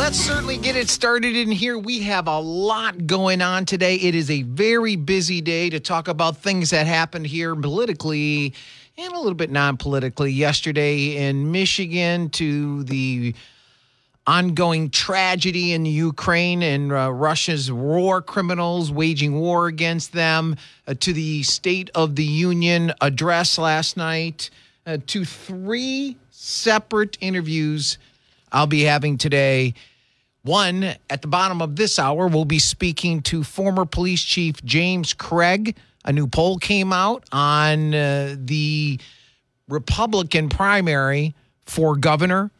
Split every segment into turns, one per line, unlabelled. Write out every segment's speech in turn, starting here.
Let's certainly get it started in here. We have a lot going on today. It is a very busy day to talk about things that happened here politically and a little bit non politically. Yesterday in Michigan, to the ongoing tragedy in Ukraine and uh, Russia's war criminals waging war against them, uh, to the State of the Union address last night, uh, to three separate interviews I'll be having today. One, at the bottom of this hour, we'll be speaking to former police chief James Craig. A new poll came out on uh, the Republican primary for governor.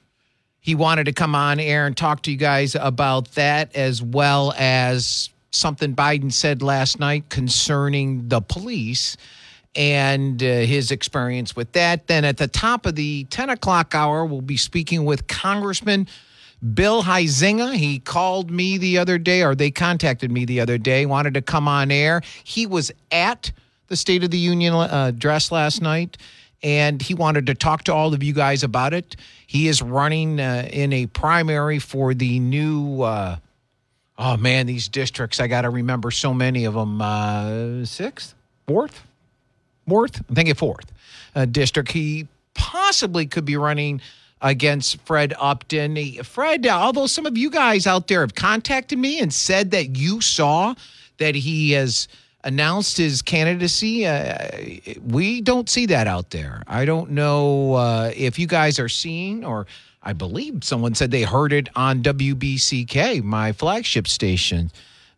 He wanted to come on air and talk to you guys about that, as well as something Biden said last night concerning the police and uh, his experience with that. Then at the top of the 10 o'clock hour, we'll be speaking with Congressman Bill Huizenga. He called me the other day, or they contacted me the other day, wanted to come on air. He was at the State of the Union uh, address last night, and he wanted to talk to all of you guys about it. He is running uh, in a primary for the new. Uh, oh man, these districts! I got to remember so many of them. Uh, sixth, fourth, fourth. I think a fourth uh, district. He possibly could be running against Fred Upton. Fred, although some of you guys out there have contacted me and said that you saw that he has announced his candidacy, uh, we don't see that out there. I don't know uh, if you guys are seeing, or I believe someone said they heard it on WBCK, my flagship station.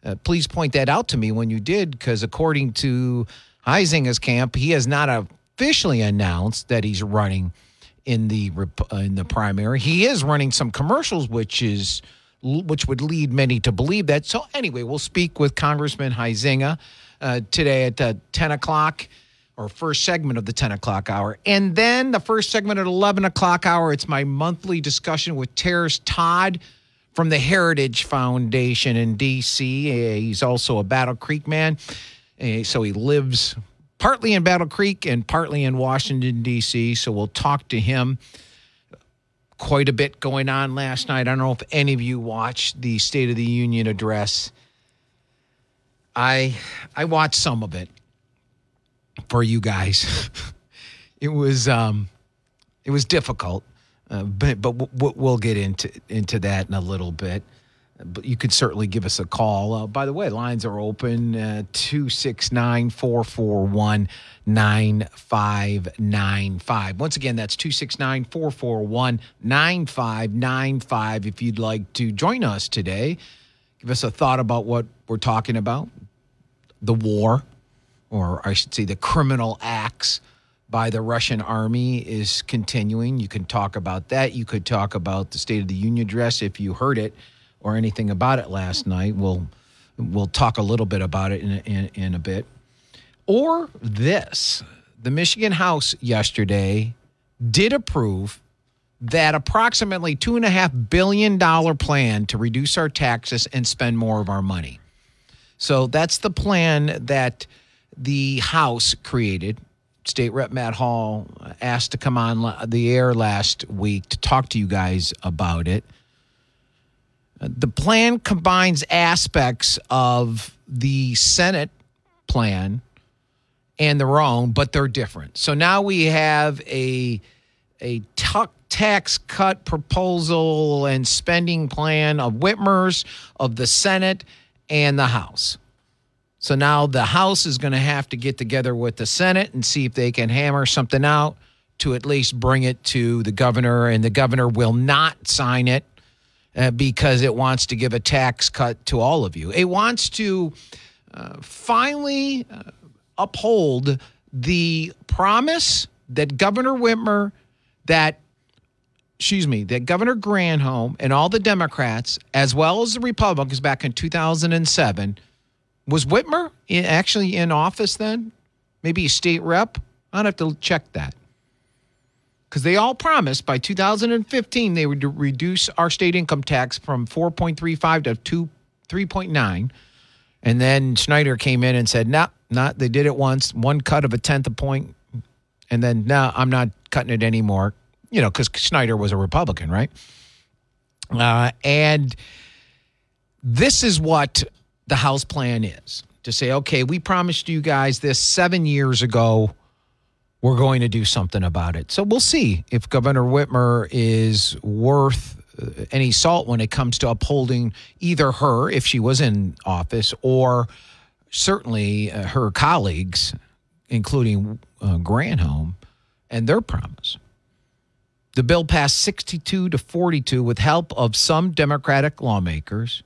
Uh, please point that out to me when you did, because according to Huizenga's camp, he has not officially announced that he's running in the uh, in the primary. He is running some commercials, which is which would lead many to believe that. So anyway, we'll speak with Congressman Huizenga uh, today at uh, ten o'clock. Or first segment of the 10 o'clock hour. And then the first segment at 11 o'clock hour, it's my monthly discussion with Terrace Todd from the Heritage Foundation in D.C. He's also a Battle Creek man. So he lives partly in Battle Creek and partly in Washington, D.C. So we'll talk to him. Quite a bit going on last night. I don't know if any of you watched the State of the Union address. I I watched some of it for you guys. it was um, it was difficult, uh, but but we'll get into into that in a little bit but you could certainly give us a call. Uh, by the way, lines are open uh, 269 441 9595. Once again, that's 269 441 9595. If you'd like to join us today, give us a thought about what we're talking about the war, or I should say, the criminal acts by the Russian army is continuing. You can talk about that. You could talk about the State of the Union address if you heard it or anything about it last night. We'll we'll talk a little bit about it in in, in a bit. Or this, the Michigan House yesterday did approve that approximately two and a half billion dollar plan to reduce our taxes and spend more of our money. So that's the plan that the House created. State Rep Matt Hall asked to come on the air last week to talk to you guys about it. The plan combines aspects of the Senate plan and their own, but they're different. So now we have a a tax cut proposal and spending plan of Whitmer's, of the Senate, and the House. So now the House is going to have to get together with the Senate and see if they can hammer something out to at least bring it to the governor, and the governor will not sign it uh, because it wants to give a tax cut to all of you. It wants to uh, finally uh, uphold the promise that Governor Whitmer, that excuse me, that Governor Granholm and all the Democrats, as well as the Republicans back in 2007, was Whitmer actually in office then? Maybe a state rep? I'd have to check that because they all promised by 2015 they would reduce our state income tax from 4.35 to 2 3.9 and then Snyder came in and said no nah, not they did it once one cut of a tenth of point. And then no nah, I'm not cutting it anymore. You know because Snyder was a Republican right? Uh, and this is what the House plan is to say, okay, we promised you guys this seven years ago. We're going to do something about it. So we'll see if Governor Whitmer is worth uh, any salt when it comes to upholding either her, if she was in office, or certainly uh, her colleagues, including uh, Granholm, and their promise. The bill passed 62 to 42 with help of some Democratic lawmakers.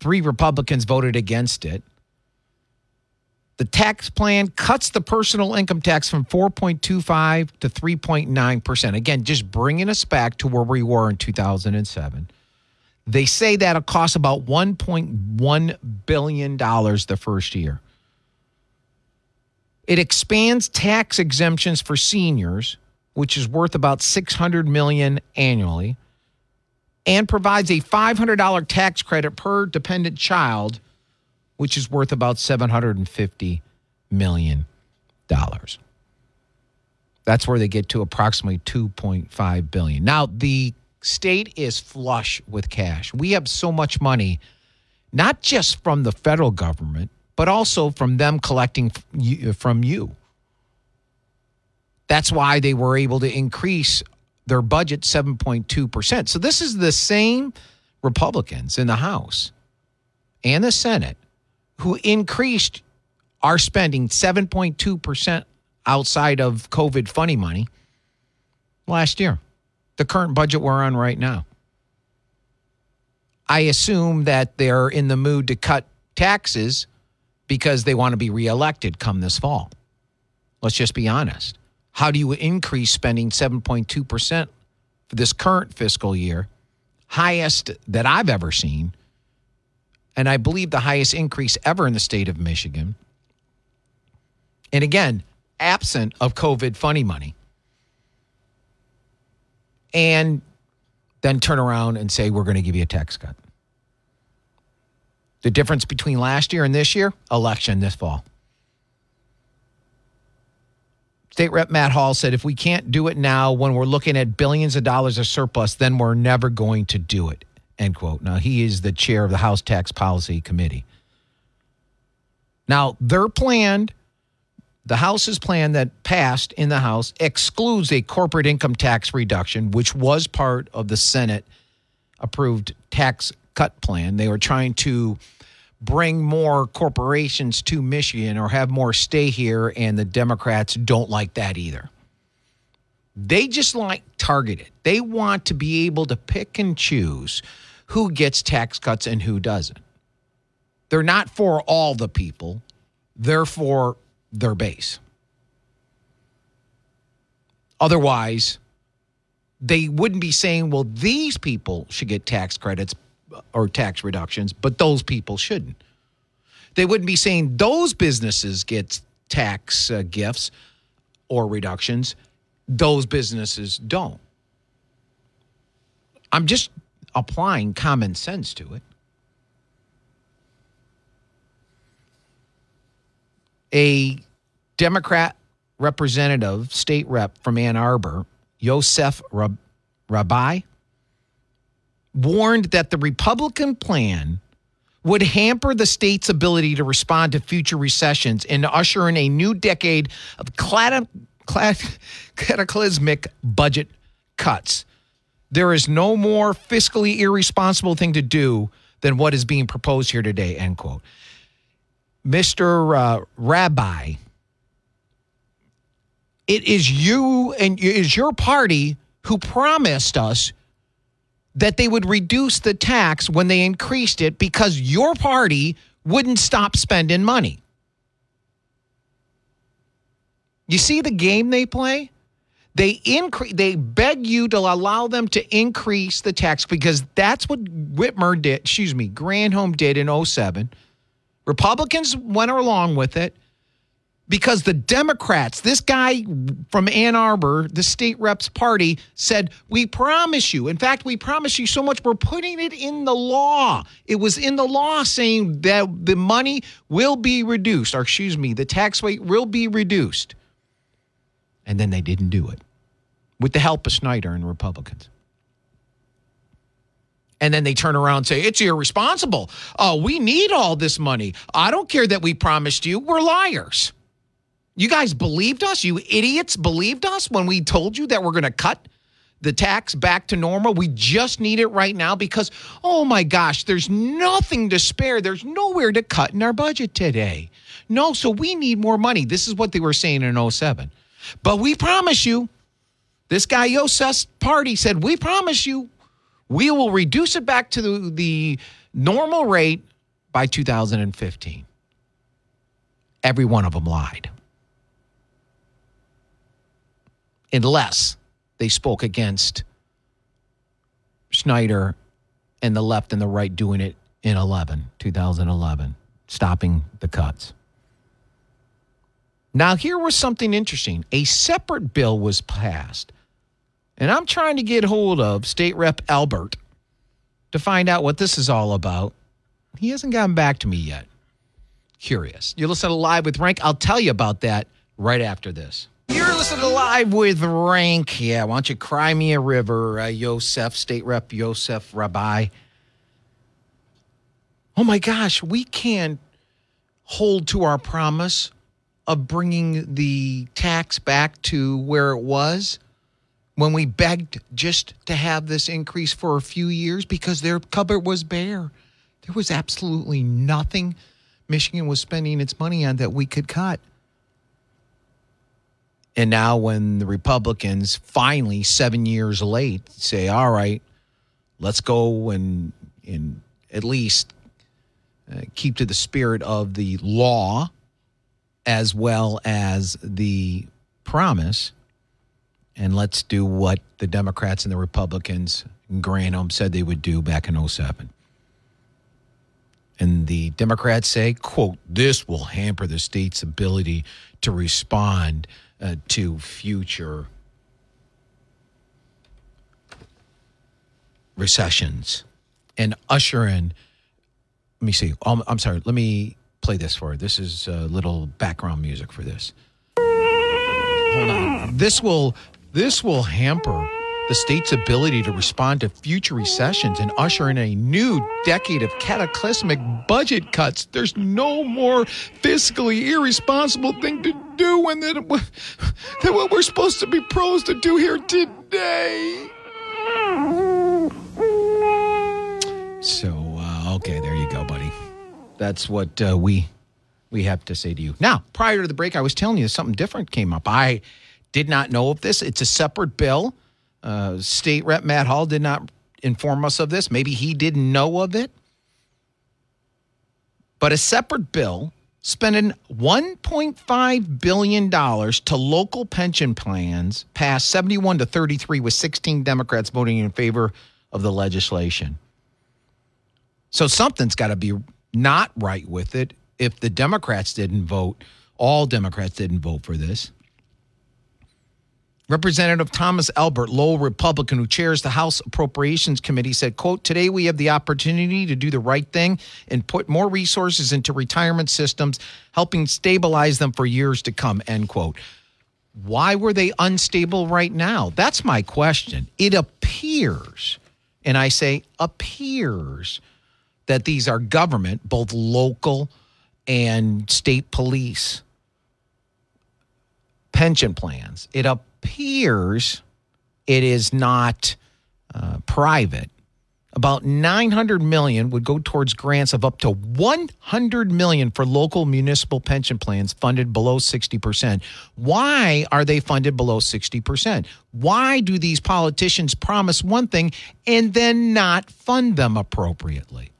Three Republicans voted against it. The tax plan cuts the personal income tax from 4.25 to 3.9%. Again, just bringing us back to where we were in 2007. They say that'll cost about $1.1 billion the first year. It expands tax exemptions for seniors, which is worth about 600 million annually, and provides a $500 tax credit per dependent child which is worth about $750 million. That's where they get to approximately 2.5 billion. Now, the state is flush with cash. We have so much money, not just from the federal government, but also from them collecting uh, from you. That's why they were able to increase their budget 7.2%. So this is the same Republicans in the House and the Senate who increased our spending 7.2% outside of COVID funny money last year, the current budget we're on right now. I assume that they're in the mood to cut taxes because they want to be reelected come this fall. Let's just be honest. How do you increase spending 7.2% for this current fiscal year, highest that I've ever seen? And I believe the highest increase ever in the state of Michigan. And again, absent of COVID funny money. And then turn around and say, we're going to give you a tax cut. The difference between last year and this year? Election this fall. State Rep Matt Hall said, if we can't do it now when we're looking at billions of dollars of surplus, then we're never going to do it. End quote. Now, he is the chair of the House Tax Policy Committee. Now, their plan, the House's plan that passed in the House, excludes a corporate income tax reduction, which was part of the Senate approved tax cut plan. They were trying to bring more corporations to Michigan or have more stay here, and the Democrats don't like that either. They just like targeted. They want to be able to pick and choose who gets tax cuts and who doesn't. They're not for all the people, they're for their base. Otherwise, they wouldn't be saying, well, these people should get tax credits or tax reductions, but those people shouldn't. They wouldn't be saying those businesses get tax uh, gifts or reductions, those businesses don't. I'm just applying common sense to it. A Democrat representative, state rep from Ann Arbor, Yousef Rab- Rabhi, warned that the Republican plan would hamper the state's ability to respond to future recessions and usher in a new decade of cataclysmic budget cuts. There is no more fiscally irresponsible thing to do than what is being proposed here today, end quote. Mr. Uh, Rabhi, it is you and it is your party who promised us that they would reduce the tax when they increased it because your party wouldn't stop spending money. You see the game they play? They increase. They beg you to allow them to increase the tax because that's what Whitmer did. Excuse me, Granholm did in 07. Republicans went along with it because the Democrats, this guy from Ann Arbor, the state reps party, said, We promise you. In fact, we promise you so much, we're putting it in the law. It was in the law saying that the money will be reduced, or excuse me, the tax rate will be reduced. And then they didn't do it with the help of Snyder and Republicans. And then they turn around and say, it's irresponsible. Oh, we need all this money. I don't care that we promised you. We're liars. You guys believed us? You idiots believed us when we told you that we're going to cut the tax back to normal. We just need it right now because, oh my gosh, there's nothing to spare. There's nowhere to cut in our budget today. No, so we need more money. This is what they were saying in 07. But we promise you, this guy Yousef's party said, we promise you, we will reduce it back to the, the normal rate by 2015. Every one of them lied. Unless they spoke against Snyder and the left and the right doing it in 11, 2011, stopping the cuts. Now, here was something interesting. A separate bill was passed, and I'm trying to get hold of State Rep Albert to find out what this is all about. He hasn't gotten back to me yet. Curious. You listen to Live with Rank. I'll tell you about that right after this. You're listening to Live with Rank. Yeah, why don't you cry me a river, uh, Yousef, State Rep Yousef Rabhi. Oh my gosh, we can't hold to our promise of bringing the tax back to where it was when we begged just to have this increase for a few years because their cupboard was bare. There was absolutely nothing Michigan was spending its money on that we could cut. And now, when the Republicans finally, seven years late, say, all right, let's go and, and at least uh, keep to the spirit of the law as well as the promise, and let's do what the Democrats and the Republicans in Granholm said they would do back in 07. And the Democrats say, quote, this will hamper the state's ability to respond uh, to future recessions and usher in. Let me see. I'm, I'm sorry. Let me play this for you. This is a little background music for this. This will this will hamper the state's ability to respond to future recessions and usher in a new decade of cataclysmic budget cuts. There's no more fiscally irresponsible thing to do than, than what we're supposed to be pros to do here today. So, uh, okay, there you go, buddy. That's what uh, we we have to say to you. Now, prior to the break, I was telling you something different came up. I did not know of this. It's a separate bill. Uh, State Rep Matt Hall did not inform us of this. Maybe he didn't know of it. But a separate bill spending $1.5 billion to local pension plans passed 71 to 33 with 16 Democrats voting in favor of the legislation. So something's got to be not right with it if the Democrats didn't vote, all Democrats didn't vote for this. Representative Thomas Albert, Lowell Republican, who chairs the House Appropriations Committee, said, quote, today we have the opportunity to do the right thing and put more resources into retirement systems, helping stabilize them for years to come, end quote. Why were they unstable right now? That's my question. It appears, and I say appears, that these are government, both local and state police pension plans. It appears it is not uh, private. About 900 million would go towards grants of up to 100 million for local municipal pension plans funded below 60%. Why are they funded below 60%? Why do these politicians promise one thing and then not fund them appropriately?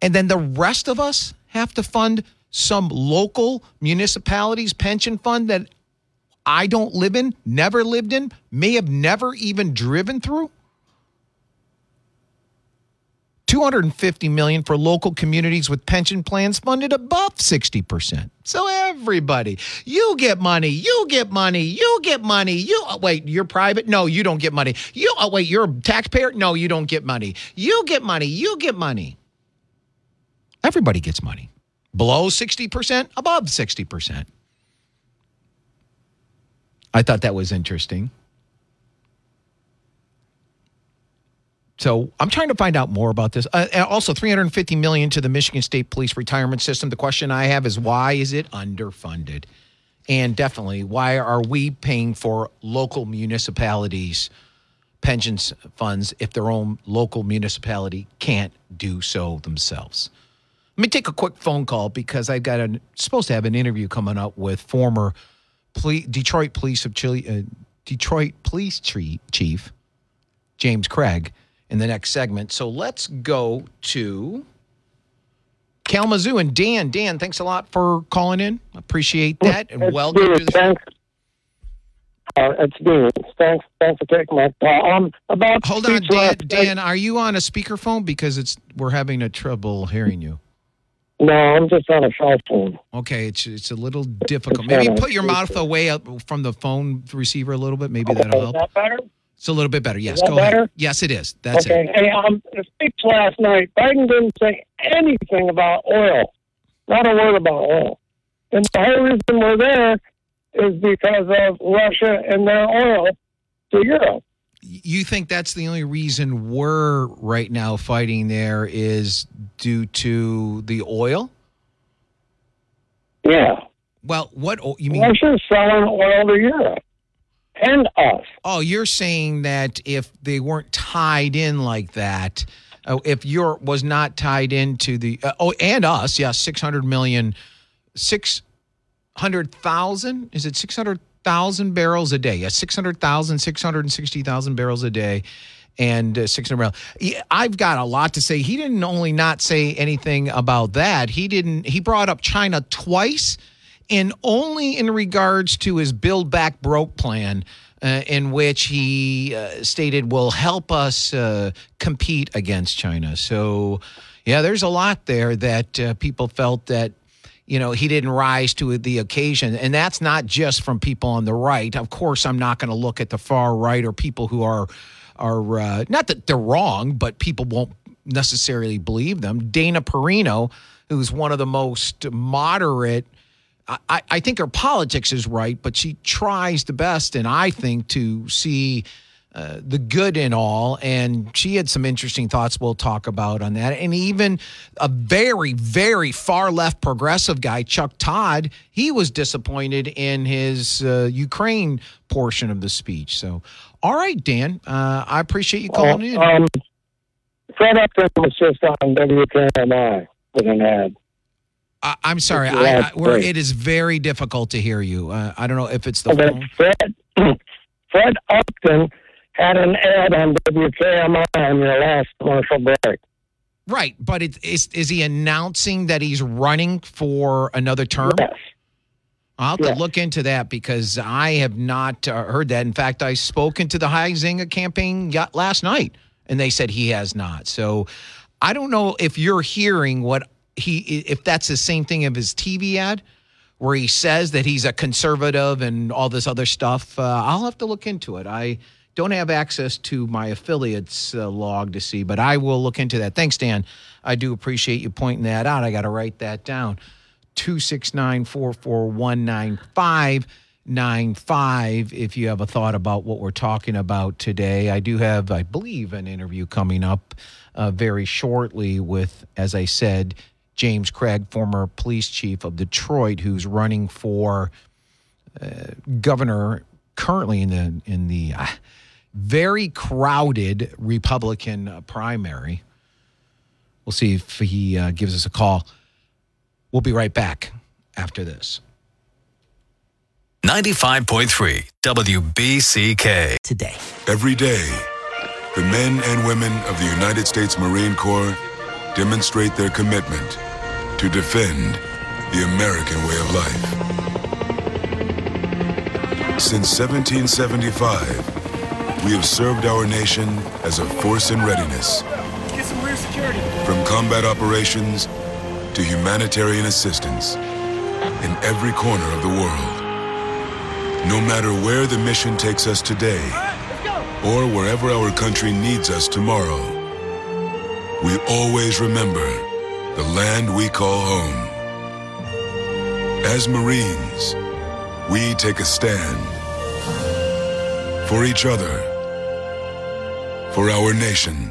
And then the rest of us have to fund some local municipalities pension fund that I don't live in, never lived in, may have never even driven through. 250 million for local communities with pension plans funded above 60%. So everybody, you get money, you get money, you get money. You oh, wait, you're private? No, you don't get money. You oh, wait, you're a taxpayer? No, you don't get money. You get money, you get money. Everybody gets money. Below 60%, above 60%. I thought that was interesting. so I'm trying to find out more about this. Uh, also, 350 million to the Michigan State Police retirement system. The question I have is why is it underfunded? And definitely, why are we paying for local municipalities' pensions funds if their own local municipality can't do so themselves? Let me take a quick phone call because I've got a supposed to have an interview coming up with former Detroit Police of Chile, uh, Detroit Police Chief James Craig in the next segment. So let's go to Kalamazoo and Dan. Dan, thanks a lot for calling in. Appreciate that and
it's
welcome
to the thanks. Uh, it's me. Thanks, thanks for taking my call. Um, about
hold on, Dan. Dan, are you on a speakerphone because it's we're having a trouble hearing you?
No, I'm just on a cell phone.
Okay, it's it's a little difficult. Maybe put your mouth away from the phone receiver a little bit. Maybe
okay,
that'll help.
Is that better?
It's a little bit better. Yes,
go
better?
ahead.
Yes, it is. That's
okay.
it.
Okay, hey, um, the speech last night, Biden didn't say anything about oil. Not a word about oil. And the whole reason we're there is because of Russia and their oil to Europe.
You think that's the only reason we're right now fighting there is due to the oil?
Yeah.
Well, what you mean?
Russia's selling oil to Europe and us.
Oh, you're saying that if they weren't tied in like that, uh, if Europe was not tied into the uh, oh, and us, yeah, six hundred million, six hundred thousand. Is it six hundred thousand barrels a day? Yeah, 600,000, 660,000 barrels a day. And uh, 600 barrels. I've got a lot to say. He didn't only not say anything about that. He didn't. He brought up China twice and only in regards to his Build Back Broke plan. Uh, in which he uh, stated will help us uh, compete against China. So, yeah, there's a lot there that uh, people felt that you know he didn't rise to the occasion, and that's not just from people on the right. Of course, I'm not going to look at the far right or people who are are uh, not that they're wrong, but people won't necessarily believe them. Dana Perino, who's one of the most moderate I, I think her politics is right, but she tries the best, and I think to see uh, the good in all. And she had some interesting thoughts we'll talk about on that. And even a very, very far left progressive guy, Chuck Todd, he was disappointed in his uh, Ukraine portion of the speech. So, all right, Dan, uh, I appreciate you calling
in. Um, Fred Upton was just on WKMI with an ad.
I, am sorry. I, I, it is very difficult to hear you. Uh, I don't know if it's the
okay,
phone.
Fred, Fred Upton had an ad on WKMI on your last commercial break.
Right, but it, is is he announcing that he's running for another term?
Yes.
I'll have yes. to look into that because I have not uh, heard that. In fact, I spoken to the Huizenga campaign last night, and they said he has not. So I don't know if you're hearing what he if that's the same thing of his TV ad where he says that he's a conservative and all this other stuff. Uh, I'll have to look into it. I don't have access to my affiliates uh, log to see, but I will look into that. Thanks, Dan. I do appreciate you pointing that out. I got to write that down. 269 4419595 if you have a thought about what we're talking about today. I do have, I believe, an interview coming up uh, very shortly with, as I said, James Craig, former police chief of Detroit, who's running for uh, governor currently in the in the uh, very crowded Republican uh, primary. We'll see if he uh, gives us a call. We'll be right back after this.
95.3 WBCK.
Today.
Every day, the men and women of the United States Marine Corps demonstrate their commitment to defend the American way of life. Since 1775, we have served our nation as a force in readiness. From combat operations to humanitarian assistance in every corner of the world. No matter where the mission takes us today, or wherever our country needs us tomorrow, we always remember the land we call home. As Marines, we take a stand for each other, for our nation,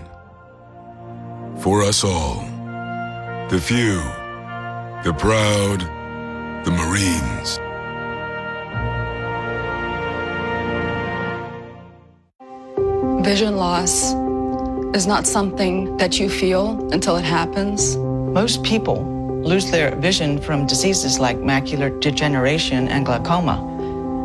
for us all. The few, the proud, the Marines.
Vision loss is not something that you feel until it happens.
Most people lose their vision from diseases like macular degeneration and glaucoma,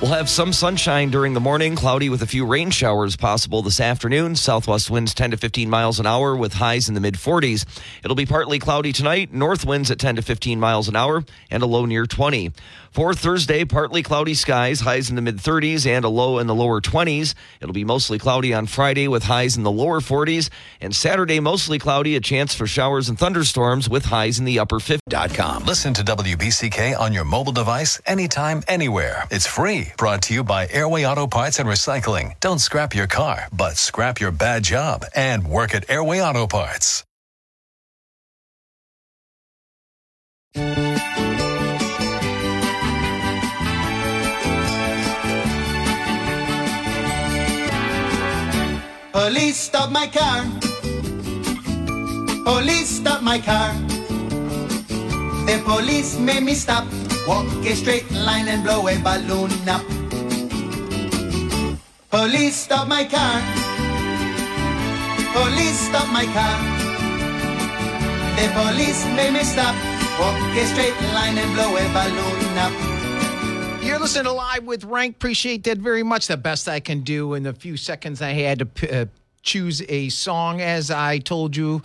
We'll have some sunshine during the morning, cloudy with a few rain showers possible this afternoon. Southwest winds 10 to 15 miles an hour with highs in the mid 40s. It'll be partly cloudy tonight, north winds at 10 to 15 miles an hour, and a low near 20. For Thursday, partly cloudy skies, highs in the mid 30s and a low in the lower 20s. It'll be mostly cloudy on Friday with highs in the lower 40s. And Saturday, mostly cloudy, a chance for showers and thunderstorms with highs in the upper 50s.
Listen to WBCK on your mobile device anytime, anywhere. It's free. Brought to you by Airway Auto Parts and Recycling. Don't scrap your car, but scrap your bad job and work at Airway Auto Parts.
Police stop my car. Police stop my car. The police made me stop. Walk a straight line and blow a balloon up. Police stop my car. Police stop my car. The police made me stop. Walk a straight line and blow a balloon up.
You're listening to Live with Rank. Appreciate that very much. The best I can do in the few seconds I had to p- uh, choose a song. As I told you,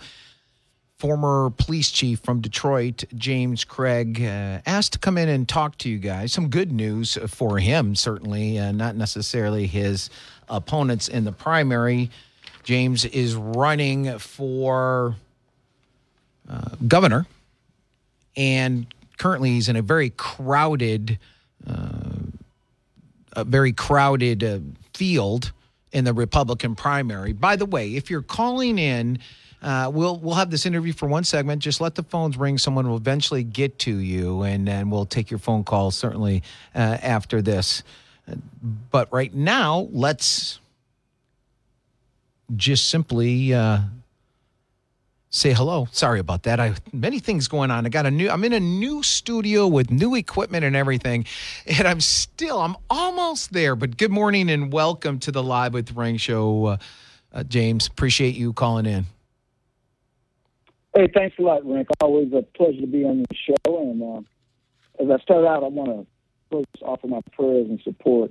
former police chief from Detroit, James Craig, uh, asked to come in and talk to you guys. Some good news for him, certainly, uh, not necessarily his opponents in the primary. James is running for uh, governor, and currently he's in a very crowded a very crowded uh, field in the Republican primary. By the way, if you're calling in, uh, we'll we'll have this interview for one segment. Just let the phones ring. Someone will eventually get to you, and then we'll take your phone call certainly uh, after this. But right now, let's just simply uh, say hello. Sorry about that. I many things going on. I got a new. I'm in a new studio with new equipment and everything, and I'm still. I'm almost there. But good morning and welcome to the Live with Ring show, uh, uh, James. Appreciate you calling in.
Hey, thanks a lot, Rick. Always a pleasure to be on your show. And uh, as I start out, I want to first offer my prayers and support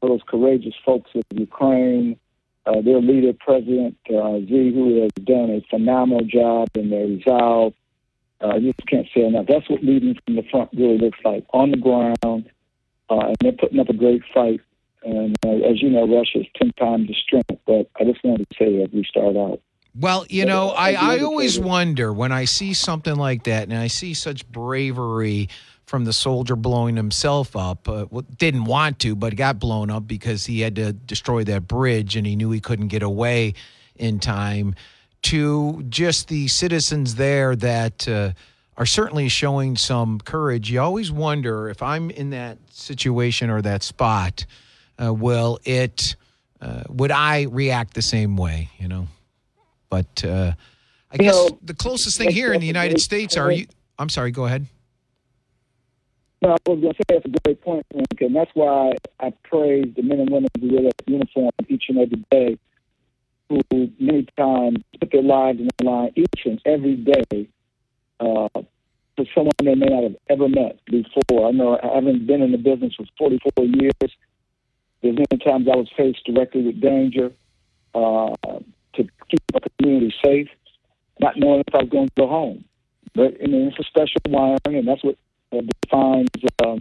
for those courageous folks of Ukraine, uh, their leader, President uh, Z, who has done a phenomenal job in their resolve. Uh, you just can't say enough. That's what leading from the front really looks like on the ground, uh, and they're putting up a great fight. And uh, as you know, Russia is ten times the strength. But I just wanted to say that we start out.
Well, you know, I, I always wonder when I see something like that and I see such bravery from the soldier blowing himself up. Uh, didn't want to, but got blown up because he had to destroy that bridge and he knew he couldn't get away in time. To just the citizens there that uh, are certainly showing some courage. You always wonder if I'm in that situation or that spot, uh, will it, uh, would I react the same way, you know? But uh, I
You
guess
know,
the closest thing here in the United States are you. I'm sorry, go ahead.
No, I was going to say that's a great point, Link, and that's why I praise the men and women who wear that uniform each and every day, who many times put their lives on the line each and every day uh, for someone they may not have ever met before. I know I haven't been in the business for 44 years, There's many times I was faced directly with danger uh, to keep our community safe, not knowing if I was going to go home. But I mean, it's a special wiring, and that's what uh, defines uh,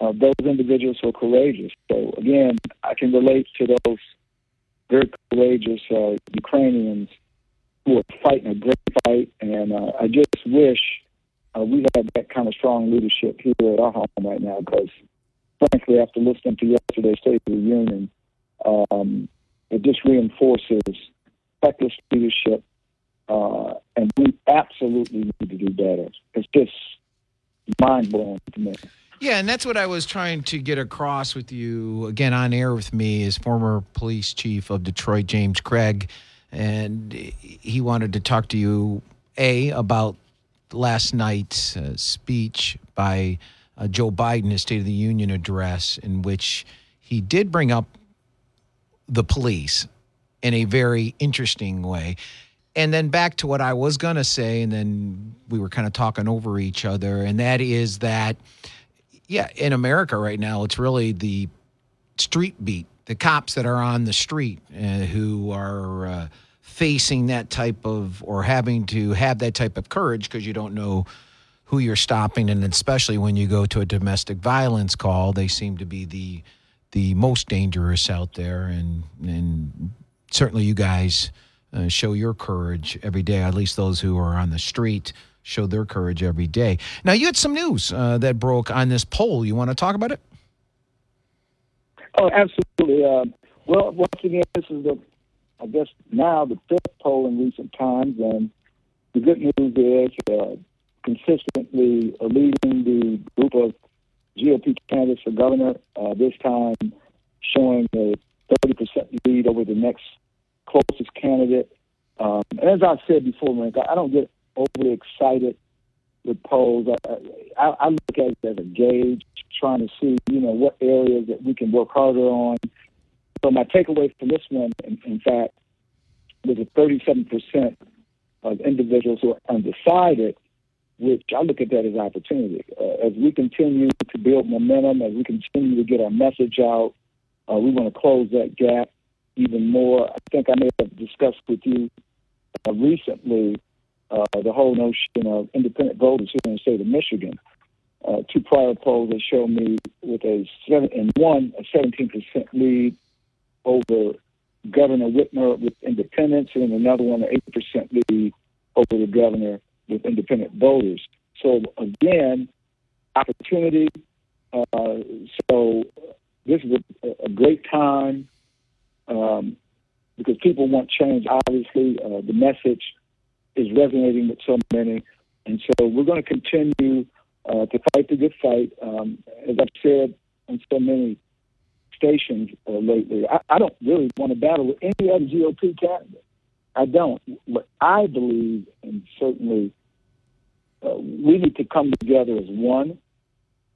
uh, those individuals who are courageous. So again, I can relate to those very courageous uh, Ukrainians who are fighting a great fight, and uh, I just wish uh, we had that kind of strong leadership here at our home right now. Because frankly, after listening to yesterday's State of the Union, um, it just reinforces reckless leadership, uh, and we absolutely need to do better. It's just mind blowing to me.
Yeah, and that's what I was trying to get across with you again on air with me as former police chief of Detroit, James Craig, and he wanted to talk to you a about last night's uh, speech by uh, Joe Biden, his State of the Union address, in which he did bring up the police in a very interesting way. And then back to what I was going to say, and then we were kind of talking over each other, and that is that, yeah, in America right now, it's really the street beat, the cops that are on the street uh, who are uh, facing that type of, or having to have that type of courage because you don't know who you're stopping. And especially when you go to a domestic violence call, they seem to be the, the most dangerous out there. And, and certainly you guys uh, show your courage every day, at least those who are on the street show their courage every day. Now, you had some news uh, that broke on this poll. You want to talk about it?
Oh, absolutely. Uh, well, once again, this is the, I guess now the fifth poll in recent times, and the good news is uh, consistently leading the group of GOP candidates for governor. Uh, this time, showing a 30% lead over the next closest candidate. Um, and as I said before, I don't get overly excited with polls. I, I, I look at it as a gauge, trying to see, you know, what areas that we can work harder on. So my takeaway from this one, in, in fact, was a 37% of individuals who are undecided, which I look at that as opportunity. Uh, as we continue to build momentum, as we continue to get our message out, uh, we want to close that gap even more. I think I may have discussed with you uh, recently uh, the whole notion of independent voters here in the state of Michigan. Uh, two prior polls that show me with a seven and one a 17% lead over Governor Whitmer with independents, and another one an 8% lead over the governor with independent voters. So again, opportunity. Uh, so this is a, a great time um, because people want change. Obviously, uh, the message is resonating with so many, and so we're going to continue uh, to fight the good fight. Um, as I've said on so many stations uh, lately, I, I don't really want to battle with any other GOP candidate. I don't, but I believe, and certainly, uh, we need to come together as one.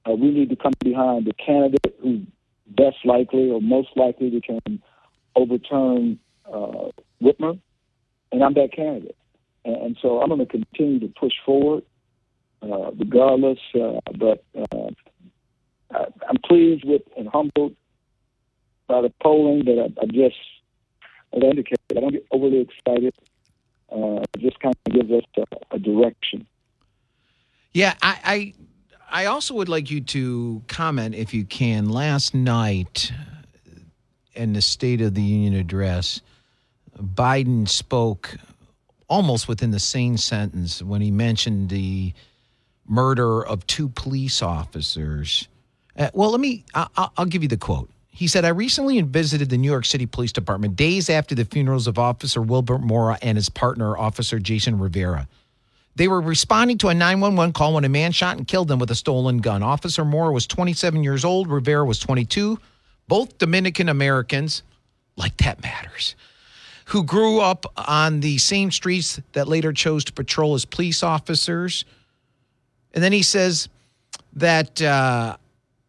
Uh, we need to come behind the candidate who's best likely or most likely to can overturn uh, Whitmer, and I'm that candidate. And, and so I'm going to continue to push forward, uh, regardless. Uh, but uh, I, I'm pleased with and humbled by the polling that I, I just, as I indicated, I don't get overly excited. Uh, it just kind of gives us a, a direction.
Yeah, I, I I also would like you to comment, if you can. Last night, in the State of the Union address, Biden spoke almost within the same sentence when he mentioned the murder of two police officers. Uh, well, let me, I, I'll give you the quote. He said, I recently visited the New York City Police Department days after the funerals of Officer Wilbert Mora and his partner, Officer Jason Rivera. They were responding to a 911 call when a man shot and killed them with a stolen gun. Officer Mora was 27 years old, Rivera was 22 both Dominican Americans, like that matters, who grew up on the same streets that later chose to patrol as police officers. And then he says that uh,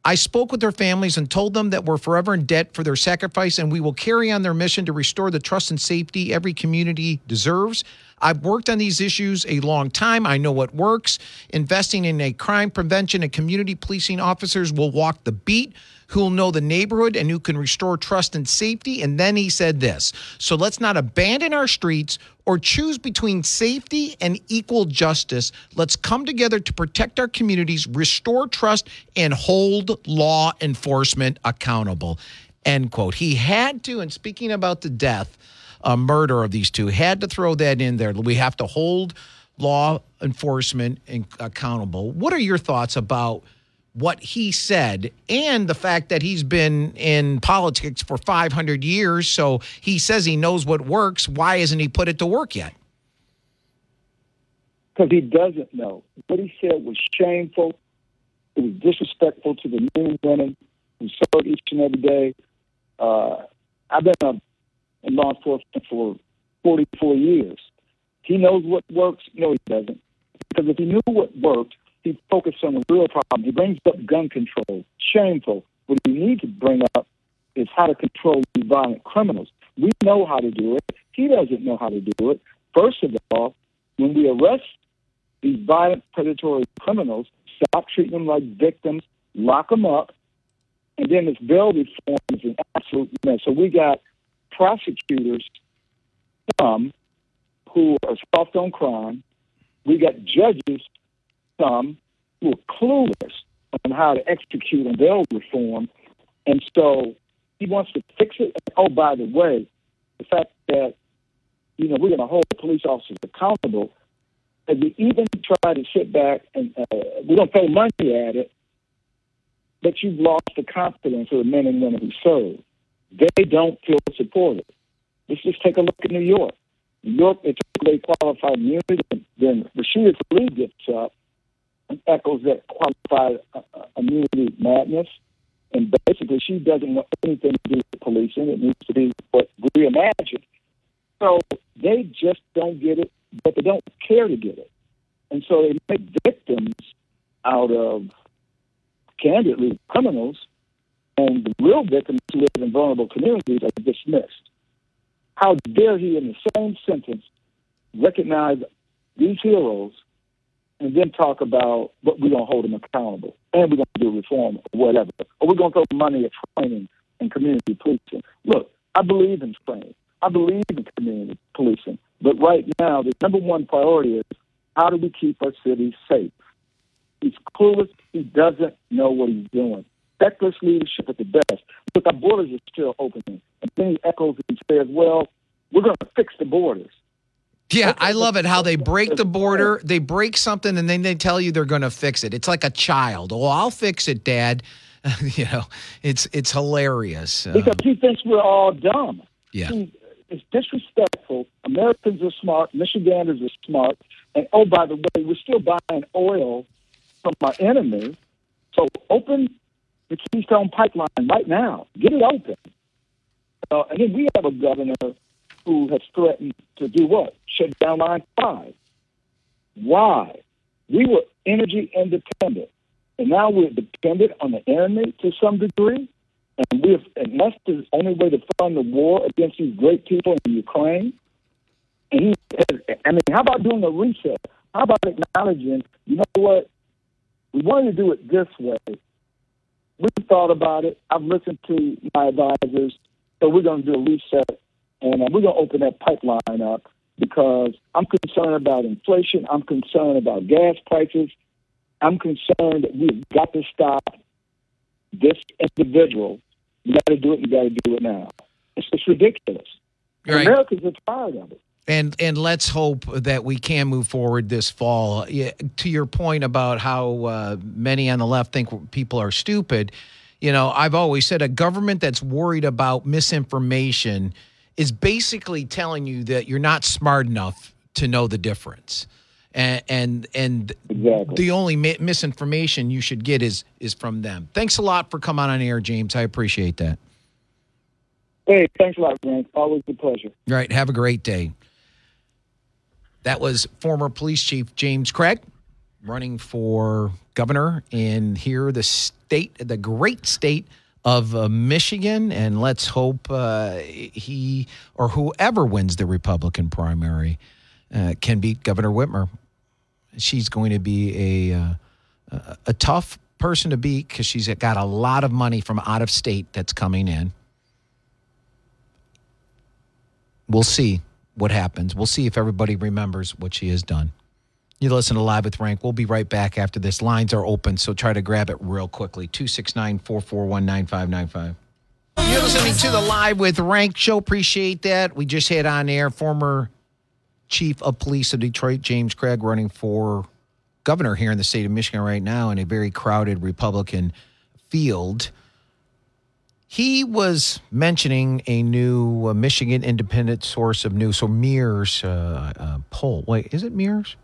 I spoke with their families and told them that we're forever in debt for their sacrifice and we will carry on their mission to restore the trust and safety every community deserves. I've worked on these issues a long time. I know what works. Investing in a crime prevention and community policing officers will walk the beat who'll know the neighborhood and who can restore trust and safety. And then he said this So let's not abandon our streets or choose between safety and equal justice. Let's come together to protect our communities, restore trust, and hold law enforcement accountable. End quote. He had to, and speaking about the death, uh, murder of these two, had to throw that in there. We have to hold law enforcement accountable. What are your thoughts about? What he said and the fact that he's been in politics for 500 years. So he says he knows what works. Why hasn't he put it to work yet?
Because he doesn't know. What he said was shameful. It was disrespectful to the men and women who serve each and every day. Uh, I've been a, in law enforcement for 44 years. He knows what works. No, he doesn't. Because if he knew what worked, he focused on the real problem. He brings up gun control. Shameful. What we need to bring up is how to control these violent criminals. We know how to do it. He doesn't know how to do it. First of all, when we arrest these violent predatory criminals, stop treating them like victims, lock them up, and then this bail reform is an absolute mess. So we got prosecutors, some who are soft on crime. We got judges some who are clueless on how to execute on bail reform. And so he wants to fix it. Oh, by the way, the fact that, you know, we're going to hold police officers accountable, and we even try to sit back and uh, we don't throw money at it, but you've lost the confidence of the men and women who serve. They don't feel supported. Let's just take a look at New York. New York, it's a away qualified immunity. Then Rashida Tlaib gets up echoes that qualified uh, uh, immunity madness. And basically, she doesn't want anything to do with policing. It needs to be what reimagined. So they just don't get it, but they don't care to get it. And so they make victims out of, candidly, criminals, and the real victims who live in vulnerable communities are dismissed. How dare he, in the same sentence, recognize these heroes and then talk about what we're going to hold them accountable and we're going to do reform or whatever. Or we're going to throw money at training and community policing. Look, I believe in training. I believe in community policing. But right now, the number one priority is how do we keep our cities safe? He's clueless. He doesn't know what he's doing. Feckless leadership at the best. Look, our borders are still opening. And then he echoes and says, well, we're going to fix the borders.
Yeah, I love it how they break the border, they break something, and then they tell you they're going to fix it. It's like a child. Oh, I'll fix it, Dad. you know, it's it's hilarious
because um, he thinks we're all dumb.
Yeah,
he, it's disrespectful. Americans are smart. Michiganders are smart. And oh, by the way, we're still buying oil from our enemy. So open the Keystone Pipeline right now. Get it open. Uh, and then we have a governor who has threatened to do what? Shut down Line 5. Why? We were energy independent, and now we're dependent on the enemy to some degree. And we have, and that's the only way to fund the war against these great people in Ukraine. And he, I mean, how about doing a reset? How about acknowledging, you know what? We wanted to do it this way. We thought about it. I've listened to my advisors, so we're going to do a reset and uh, we're going to open that pipeline up because I'm concerned about inflation. I'm concerned about gas prices. I'm concerned that we've got to stop this individual. You got to do it. You got to do it now. It's, it's ridiculous. Right. Americans are tired of it.
And and let's hope that we can move forward this fall. To your point about how uh, many on the left think people are stupid, you know, I've always said a government that's worried about misinformation is basically telling you that you're not smart enough to know the difference. And and, and
exactly.
the only mi- misinformation you should get is is from them. Thanks a lot for coming on air, James. I appreciate that.
Hey, thanks a lot, Grant. Always a pleasure.
All right, have a great day. That was former police chief James Craig running for governor in here, the state, the great state of uh, Michigan, and let's hope uh, he or whoever wins the Republican primary uh, can beat Governor Whitmer. She's going to be a uh, a tough person to beat because she's got a lot of money from out of state that's coming in. We'll see what happens. We'll see if everybody remembers what she has done. You listen to Live with Grant. We'll be right back after this. Lines are open, so try to grab it real quickly. 269 441 9595. You're listening to the Live with Grant show. Appreciate that. We just had on air former chief of police of Detroit, James Craig, running for governor here in the state of Michigan right now in a very crowded Republican field. He was mentioning a new uh, Michigan independent source of news, so MIRS uh, uh, poll. Wait, is it MIRS?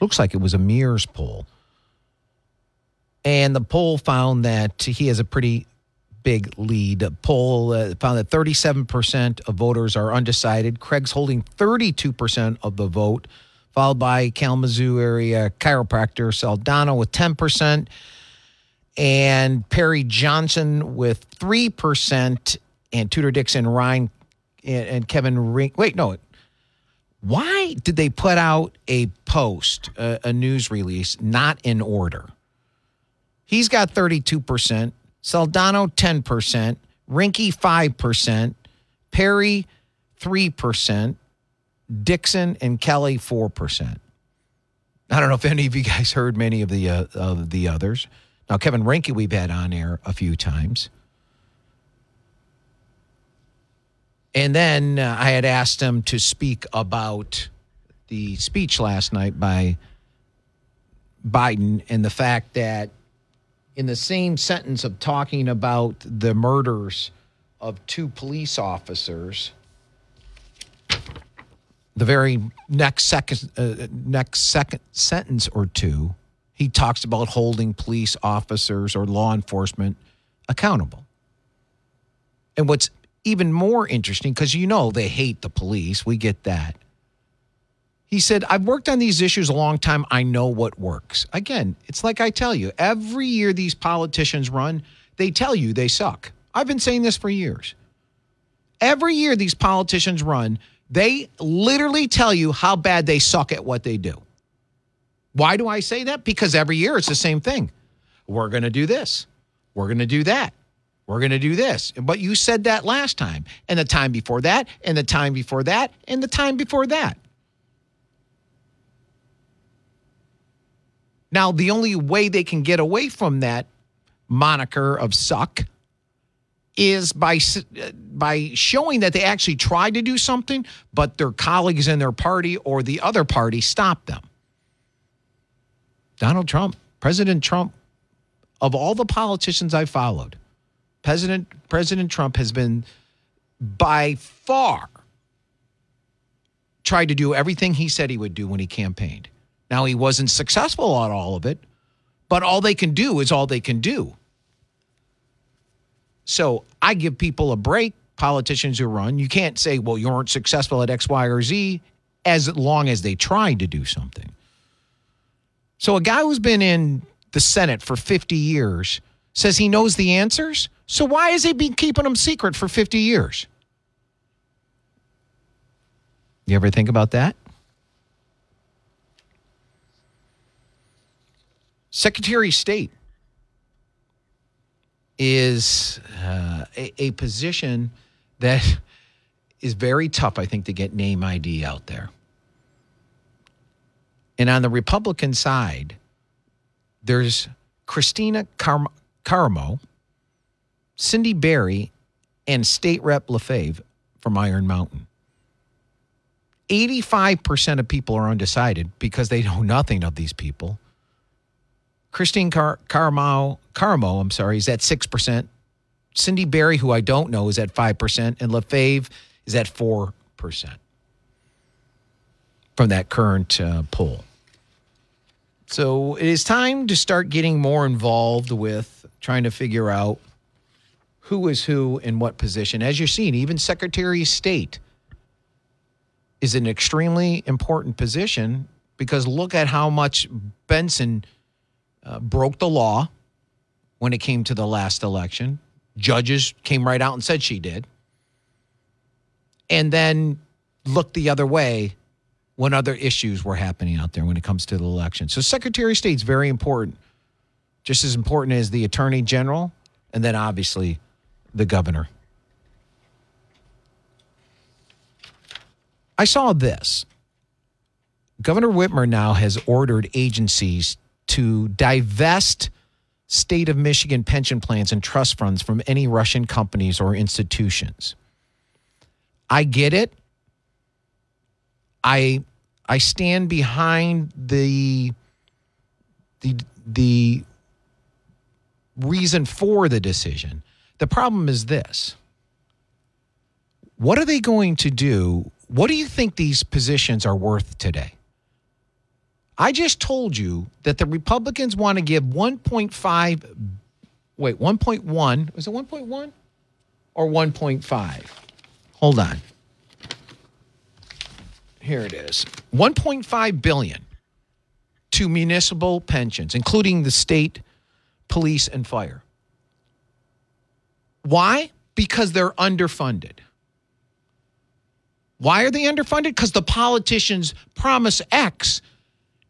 Looks like it was a MIRS poll. And the poll found that he has a pretty big lead. A poll uh, found that 37% of voters are undecided. Craig's holding 32% of the vote, followed by Kalamazoo area chiropractor Soldano with 10%, and Perry Johnson with 3%, and Tudor Dixon, Ryan, and, and Kevin Ring. Wait, no, why did they put out a post, a, a, news release, not in order? He's got 32%, Soldano 10%, Rinke 5%, Perry 3%, Dixon and Kelly 4%. I don't know if any of you guys heard many of the uh, of the others. Now Kevin Rinke we've had on air a few times. And then uh, I had asked him to speak about the speech last night by Biden and the fact that in the same sentence of talking about the murders of two police officers, the very next second uh, next second sentence or two, he talks about holding police officers or law enforcement accountable. And what's even more interesting because you know they hate the police. We get that. He said, I've worked on these issues a long time. I know what works. Again, it's like I tell you every year these politicians run, they tell you they suck. I've been saying this for years. Every year these politicians run, they literally tell you how bad they suck at what they do. Why do I say that? Because every year it's the same thing. We're going to do this. We're going to do that. We're going to do this. But you said that last time, and the time before that, and the time before that, and the time before that. Now, the only way they can get away from that moniker of suck is by uh, by showing that they actually tried to do something, but their colleagues in their party or the other party stopped them. Donald Trump, President Trump, of all the politicians I followed, President President Trump has been by far tried to do everything he said he would do when he campaigned. Now he wasn't successful at all of it, but all they can do is all they can do. So I give people a break, politicians who run. You can't say, well, you weren't successful at X, Y, or Z as long as they tried to do something. So a guy who's been in the Senate for 50 years says he knows the answers. So why has he been keeping them secret for 50 years? You ever think about that? Secretary of State is uh, a, a position that is very tough, I think, to get name ID out there. And on the Republican side, there's Christina Car- Carmo, Cindy Berry, and State Rep LaFave from Iron Mountain. 85% of people are undecided because they know nothing of these people. Christine Car- Carmo, Carmo, I'm sorry, is at 6%. Cindy Berry, who I don't know, is at 5%. And LaFave is at 4% from that current uh, poll. So it is time to start getting more involved with trying to figure out who is who in what position. As you're seeing, even Secretary of State is an extremely important position because look at how much Benson uh, broke the law when it came to the last election. Judges came right out and said she did. And then looked the other way when other issues were happening out there when it comes to the election. So Secretary of State's very important, just as important as the Attorney General, and then obviously the governor. I saw this. Governor Whitmer now has ordered agencies to divest state of Michigan pension plans and trust funds from any Russian companies or institutions. I get it. I I stand behind the the the reason for the decision. The problem is this. What are they going to do? What do you think these positions are worth today? I just told you that the Republicans want to give 1.5 wait, 1.1, was it 1.1 or 1.5? Hold on. Here it is. 1.5 billion to municipal pensions, including the state police and fire. Why? Because they're underfunded. Why are they underfunded? Because the politicians promise X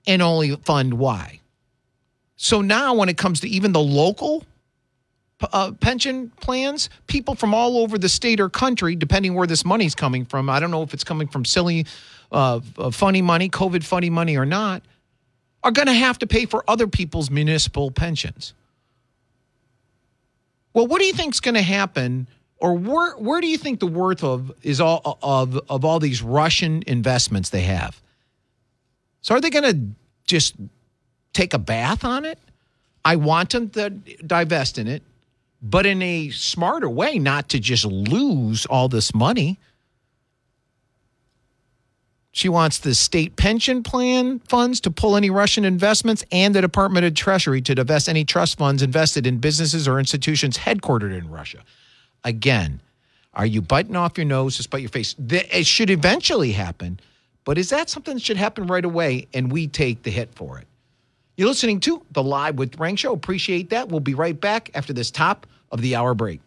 and only fund Y. So now, when it comes to even the local uh, pension plans, people from all over the state or country, depending where this money's coming from, I don't know if it's coming from silly, uh, uh funny money, COVID funny money or not, are going to have to pay for other people's municipal pensions. Well, what do you think is going to happen, or where where do you think the worth of is all of of all these Russian investments they have? So are they going to just take a bath on it? I want them to divest in it, but in a smarter way, not to just lose all this money. She wants the state pension plan funds to pull any Russian investments and the Department of Treasury to divest any trust funds invested in businesses or institutions headquartered in Russia. Again, are you biting off your nose to spite your face? It should eventually happen, but is that something that should happen right away and we take the hit for it? You're listening to the Live with Grant Show. Appreciate that. We'll be right back after this top of the hour break.